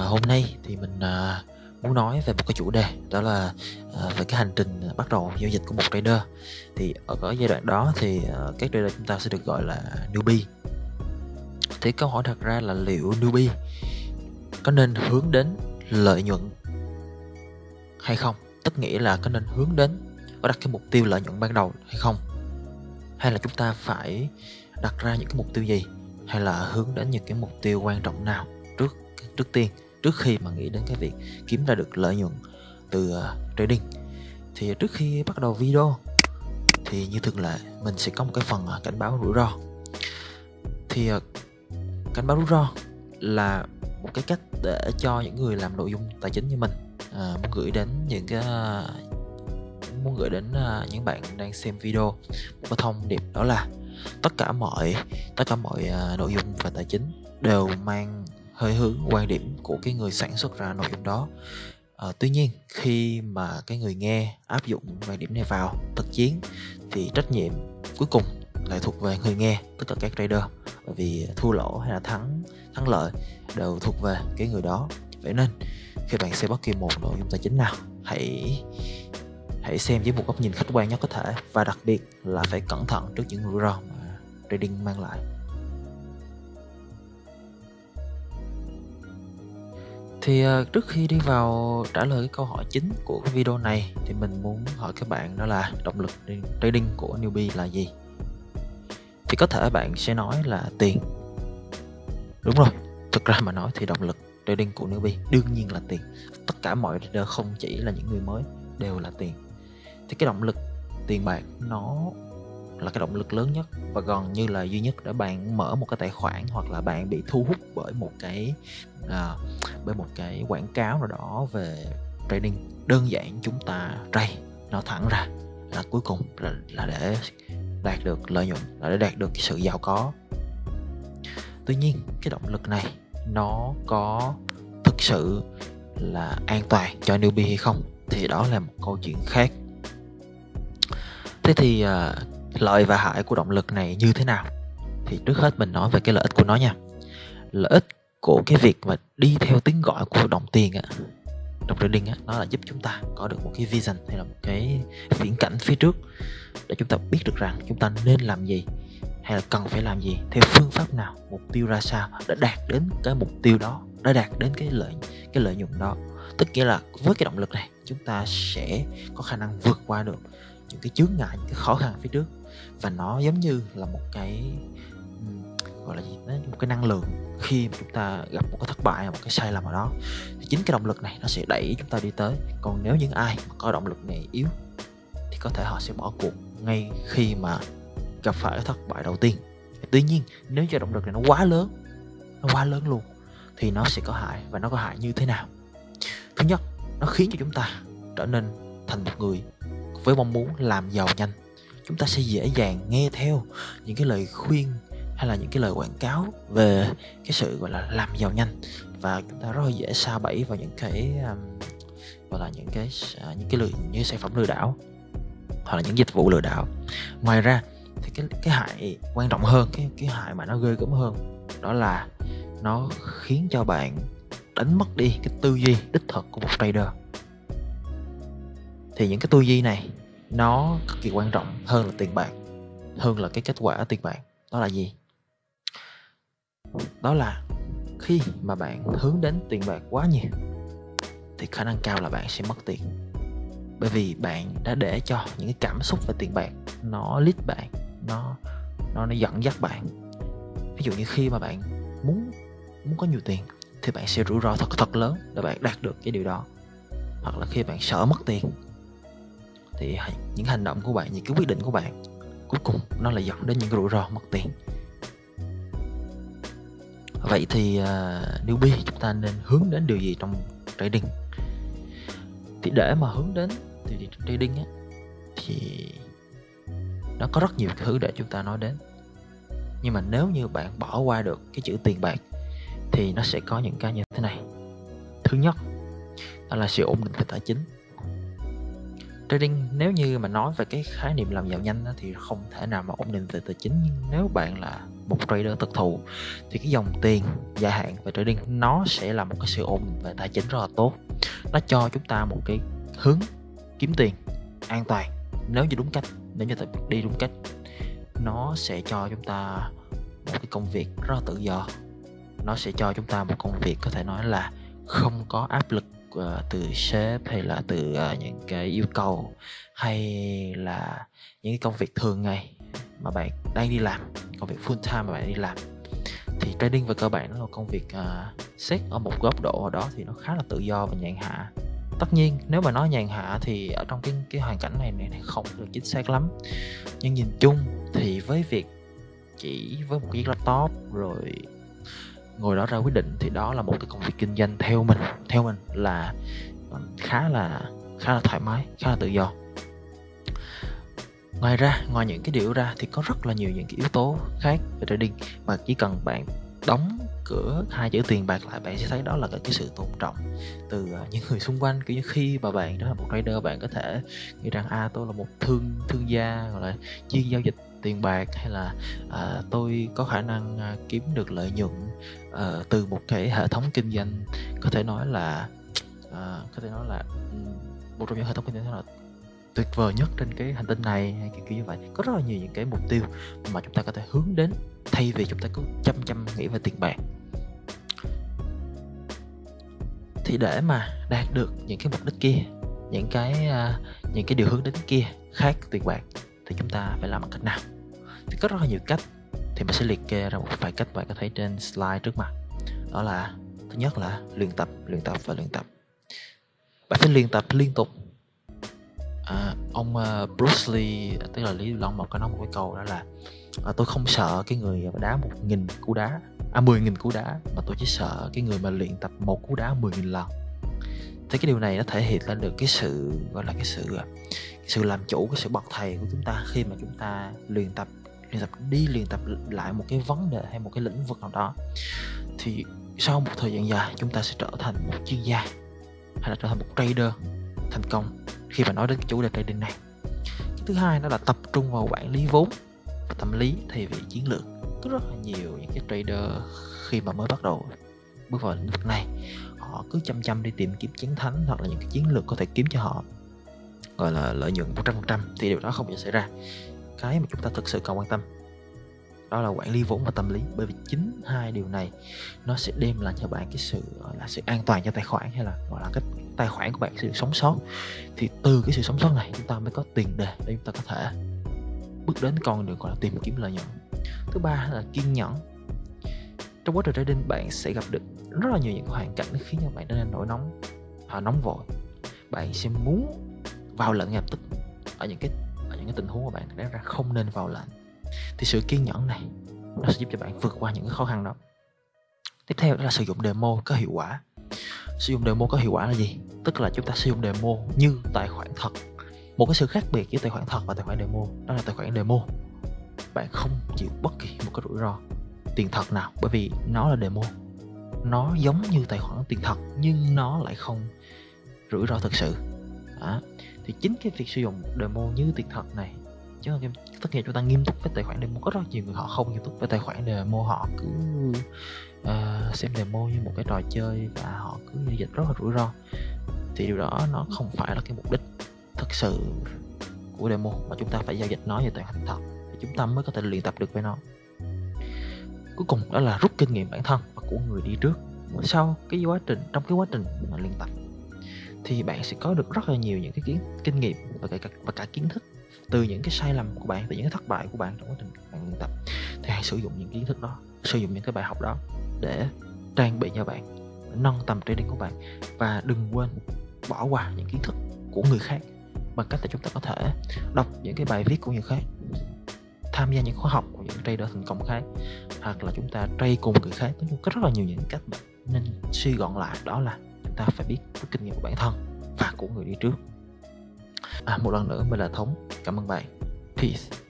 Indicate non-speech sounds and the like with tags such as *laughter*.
À, hôm nay thì mình à, muốn nói về một cái chủ đề đó là à, về cái hành trình bắt đầu giao dịch của một trader. Thì ở cái giai đoạn đó thì à, các trader chúng ta sẽ được gọi là newbie. Thì câu hỏi thật ra là liệu newbie có nên hướng đến lợi nhuận hay không? Tức nghĩa là có nên hướng đến và đặt cái mục tiêu lợi nhuận ban đầu hay không? Hay là chúng ta phải đặt ra những cái mục tiêu gì? Hay là hướng đến những cái mục tiêu quan trọng nào trước trước tiên trước khi mà nghĩ đến cái việc kiếm ra được lợi nhuận từ uh, trading. Thì trước khi bắt đầu video thì như thường lệ mình sẽ có một cái phần uh, cảnh báo rủi ro. Thì uh, cảnh báo rủi ro là một cái cách để cho những người làm nội dung tài chính như mình uh, muốn gửi đến những cái uh, muốn gửi đến uh, những bạn đang xem video một cái thông điệp đó là tất cả mọi tất cả mọi uh, nội dung về tài chính đều mang hơi hướng quan điểm của cái người sản xuất ra nội dung đó. À, tuy nhiên khi mà cái người nghe áp dụng quan điểm này vào thực chiến thì trách nhiệm cuối cùng lại thuộc về người nghe tất cả các trader. Bởi vì thua lỗ hay là thắng thắng lợi đều thuộc về cái người đó. Vậy nên khi bạn xem bất kỳ một nội dung tài chính nào hãy hãy xem với một góc nhìn khách quan nhất có thể. Và đặc biệt là phải cẩn thận trước những rủi ro mà trading mang lại. Thì ờ, trước khi đi vào trả lời cái câu hỏi chính của cái video này, thì mình muốn hỏi các bạn đó là động lực trading của newbie là gì? Thì có thể bạn sẽ nói là tiền. Đúng rồi, thực ra mà nói thì động lực trading của newbie đương nhiên là tiền. Tất cả mọi trader không chỉ là những người mới, đều là tiền. Thì cái động lực tiền bạc nó là cái động lực lớn nhất. Và gần như là duy nhất để bạn mở một cái tài khoản hoặc là bạn bị thu hút bởi một cái à, bởi một cái quảng cáo nào đó về trading đơn giản chúng ta trade nó thẳng ra là cuối cùng là, là để đạt được lợi nhuận là để đạt được cái sự giàu có. Tuy nhiên cái động lực này nó có thực sự là an toàn cho newbie hay không thì đó là một câu chuyện khác. Thế thì uh, lợi và hại của động lực này như thế nào, thì trước hết mình nói về cái lợi ích của nó nha. Lợi ích của cái việc mà đi theo tiếng gọi của đồng tiền á trong trading á, nó là giúp chúng ta có được một cái vision hay là một cái viễn cảnh phía trước để chúng ta biết được rằng chúng ta nên làm gì hay là cần phải làm gì, theo phương pháp nào, mục tiêu ra sao để đạt đến cái mục tiêu đó, để đạt đến cái lợi cái lợi nhuận đó. Tức nghĩa là với cái động lực này, chúng ta sẽ có khả năng vượt qua được những cái chướng ngại, những cái khó khăn phía trước và nó giống như là một cái gọi là gì? Đó, một cái năng lượng khi mà chúng ta gặp một cái thất bại một cái sai lầm nào đó. Thì chính cái động lực này nó sẽ đẩy chúng ta đi tới. Còn nếu những ai mà có động lực này yếu thì có thể họ sẽ bỏ cuộc ngay khi mà gặp phải cái thất bại đầu tiên. Tuy nhiên nếu cho động lực này nó quá lớn nó quá lớn luôn thì nó sẽ có hại. Và nó có hại như thế nào? Thứ nhất nó khiến cho chúng ta trở nên thành một người với mong muốn làm giàu nhanh chúng ta sẽ dễ dàng nghe theo những cái lời khuyên hay là những cái lời quảng cáo về cái sự gọi là làm giàu nhanh. Và chúng ta rất là dễ sa bẫy vào những cái um, gọi là những cái uh, những cái lừa những sản phẩm lừa đảo hoặc là những dịch vụ lừa đảo. Ngoài ra thì cái cái hại quan trọng hơn cái cái hại mà nó ghê gớm hơn đó là nó khiến cho bạn đánh mất đi cái tư duy đích thực của một trader. Thì những cái tư duy này nó cực kỳ quan trọng hơn là tiền bạc, hơn là cái kết quả tiền bạc. Đó là gì? Đó là khi mà bạn hướng đến tiền bạc quá nhiều, thì khả năng cao là bạn sẽ mất tiền. Bởi vì bạn đã để cho những cái cảm xúc về tiền bạc, nó lít bạn, nó nó nó dẫn dắt bạn. Ví dụ như khi mà bạn muốn muốn có nhiều tiền, thì bạn sẽ rủi ro thật thật lớn để bạn đạt được cái điều đó. Hoặc là khi bạn sợ mất tiền thì những hành động của bạn những cái quyết định của bạn cuối cùng nó lại dẫn đến những rủi ro mất tiền. Vậy thì à, uh, newbie chúng ta nên hướng đến điều gì trong trading? Thì để mà hướng đến thì trading á thì nó có rất nhiều thứ để chúng ta nói đến. Nhưng mà nếu như bạn bỏ qua được cái chữ tiền bạc thì nó sẽ có những cái như thế này. Thứ nhất đó là sự ổn định về tài chính trading. Nếu như mà nói về cái khái niệm làm giàu nhanh đó, thì không thể nào mà ổn định về tài chính. Nhưng nếu bạn là một trader thực thụ thì cái dòng tiền dài hạn về trading nó sẽ là một cái sự ổn định về tài chính rất là tốt. Nó cho chúng ta một cái hướng kiếm tiền an toàn. Nếu như đúng cách nếu như đi đúng cách nó sẽ cho chúng ta một cái công việc rất là tự do. Nó sẽ cho chúng ta một công việc có thể nói là không có áp lực uh, từ sếp hay là từ uh, những cái yêu cầu hay là những cái công việc thường ngày mà bạn đang đi làm công việc full time mà bạn đi làm. Thì trading về cơ bản nó là công việc ờ, uh, xét ở một góc độ ở đó thì nó khá là tự do và nhàn hạ. Tất nhiên nếu mà nói nhàn hạ thì ở trong cái cái hoàn cảnh này này không được chính xác lắm. Nhưng nhìn chung thì với việc chỉ với một chiếc laptop rồi ngồi đó ra quyết định thì đó là một cái công việc kinh doanh theo mình theo mình là khá là khá là thoải mái khá là tự do. Ngoài ra ngoài những cái điều ra thì có rất là nhiều những cái yếu tố khác về trading mà chỉ cần bạn đóng cửa hai chữ tiền bạc lại bạn sẽ thấy đó là cái, cái sự tôn trọng từ à, *laughs* những người xung quanh. Kiểu như khi mà bạn đó là một trader bạn có thể nghĩ rằng à tôi là một thương thương gia gọi là chuyên giao dịch tiền bạc hay là à, tôi có khả năng à, kiếm được lợi nhuận à, từ một cái hệ thống kinh doanh có thể nói là à, có thể nói là một trong những hệ thống kinh doanh là tuyệt vời nhất trên cái hành tinh này hay kiểu, kiểu như vậy. Có rất là nhiều những cái mục tiêu mà chúng ta có thể hướng đến thay vì chúng ta cứ chăm chăm nghĩ về tiền bạc. Thì để mà đạt được những cái mục đích kia những cái uh, những cái điều hướng đến kia khác tiền bạc thì chúng ta phải làm bằng cách nào? Thì có rất là nhiều cách thì mình sẽ liệt kê ra một vài cách bạn có thấy trên slide trước mặt. Đó là thứ nhất là luyện tập luyện tập và luyện tập. Bạn phải luyện tập liên tục. À, ông uh, Bruce Lee tức là Lý Long một có nói một cái câu đó là à, tôi không sợ cái người đá một nghìn cú đá à mười nghìn cú đá mà tôi chỉ sợ cái người mà luyện tập một cú đá mười nghìn lần. Thế cái điều này nó thể hiện lên được cái sự gọi là cái sự à, cái sự làm chủ cái sự bậc thầy của chúng ta khi mà chúng ta luyện tập luyện tập, đi luyện tập lại một cái vấn đề hay một cái lĩnh vực nào đó, thì sau một thời gian dài, chúng ta sẽ trở thành một chuyên gia hay là trở thành một trader thành công khi mà nói đến cái chủ đề trading này. Cái thứ hai đó là tập trung vào quản lý vốn và tâm lý thay vì chiến lược. Có rất là nhiều những cái trader khi mà mới bắt đầu bước vào lĩnh vực này, họ cứ chăm chăm đi tìm kiếm chiến thắng hoặc là những cái chiến lược có thể kiếm cho họ, gọi là lợi nhuận 100% thì điều đó không bao giờ xảy ra cái mà chúng ta thực sự cần quan tâm. Đó là quản lý vốn và tâm lý bởi vì chính hai điều này nó sẽ đem lại cho bạn cái sự gọi là sự an toàn cho tài khoản hay là gọi là cái tài khoản của bạn sự sống sót. Thì từ cái sự sống sót này chúng ta mới có tiền đề để chúng ta có thể bước đến con đường gọi là tìm kiếm lợi nhuận. Thứ ba là kiên nhẫn. Trong quá trình trading bạn sẽ gặp được rất là nhiều những hoàn cảnh khiến cho bạn trở nên nổi nóng à, nóng vội. Bạn sẽ muốn vào lệnh ngay lập tức ở những cái những tình huống mà bạn đáng ra không nên vào lệnh thì sự kiên nhẫn này, nó sẽ giúp cho bạn vượt qua những cái khó khăn đó. Tiếp theo đó là sử dụng demo có hiệu quả. Sử dụng demo có hiệu quả là gì? Tức là chúng ta sử dụng demo như tài khoản thật. Một cái sự khác biệt giữa tài khoản thật và tài khoản demo, đó là tài khoản demo. Bạn không chịu bất kỳ một cái rủi ro tiền thật nào, bởi vì nó là demo. Nó giống như tài khoản tiền thật, nhưng nó lại không rủi ro thực sự đó. thì chính cái việc sử dụng demo như tiền thật này chứ em tất nhiên chúng ta nghiêm túc với tài khoản demo. Có rất nhiều người họ không nghiêm túc với tài khoản demo họ cứ uh, xem demo như một cái trò chơi và họ cứ giao dịch rất là rủi ro. Thì điều đó nó không phải là cái mục đích thực sự của demo mà chúng ta phải giao dịch nó như tài khoản thật thì chúng ta mới có thể luyện tập được với nó. Cuối cùng đó là rút kinh nghiệm bản thân và của người đi trước. Sau cái quá trình trong cái quá trình mà luyện tập thì bạn sẽ có được rất là nhiều những cái kiến, kinh nghiệm và cả và cả kiến thức từ những cái sai lầm của bạn, từ những cái thất bại của bạn trong quá trình bạn luyện tập. Thì hãy sử dụng những kiến thức đó, sử dụng những cái bài học đó để trang bị cho bạn, nâng tầm training của bạn và đừng quên bỏ qua những kiến thức của người khác bằng cách là chúng ta có thể đọc những cái bài viết của người khác, tham gia những khóa học của những trader thành công khác, hoặc là chúng ta trade cùng người khác. Nói chung có rất là nhiều những cách nên suy gọn lại, đó là ta phải biết cái kinh nghiệm của bản thân và của người đi trước. À, một lần nữa mình là thống. Cảm ơn bạn. Peace.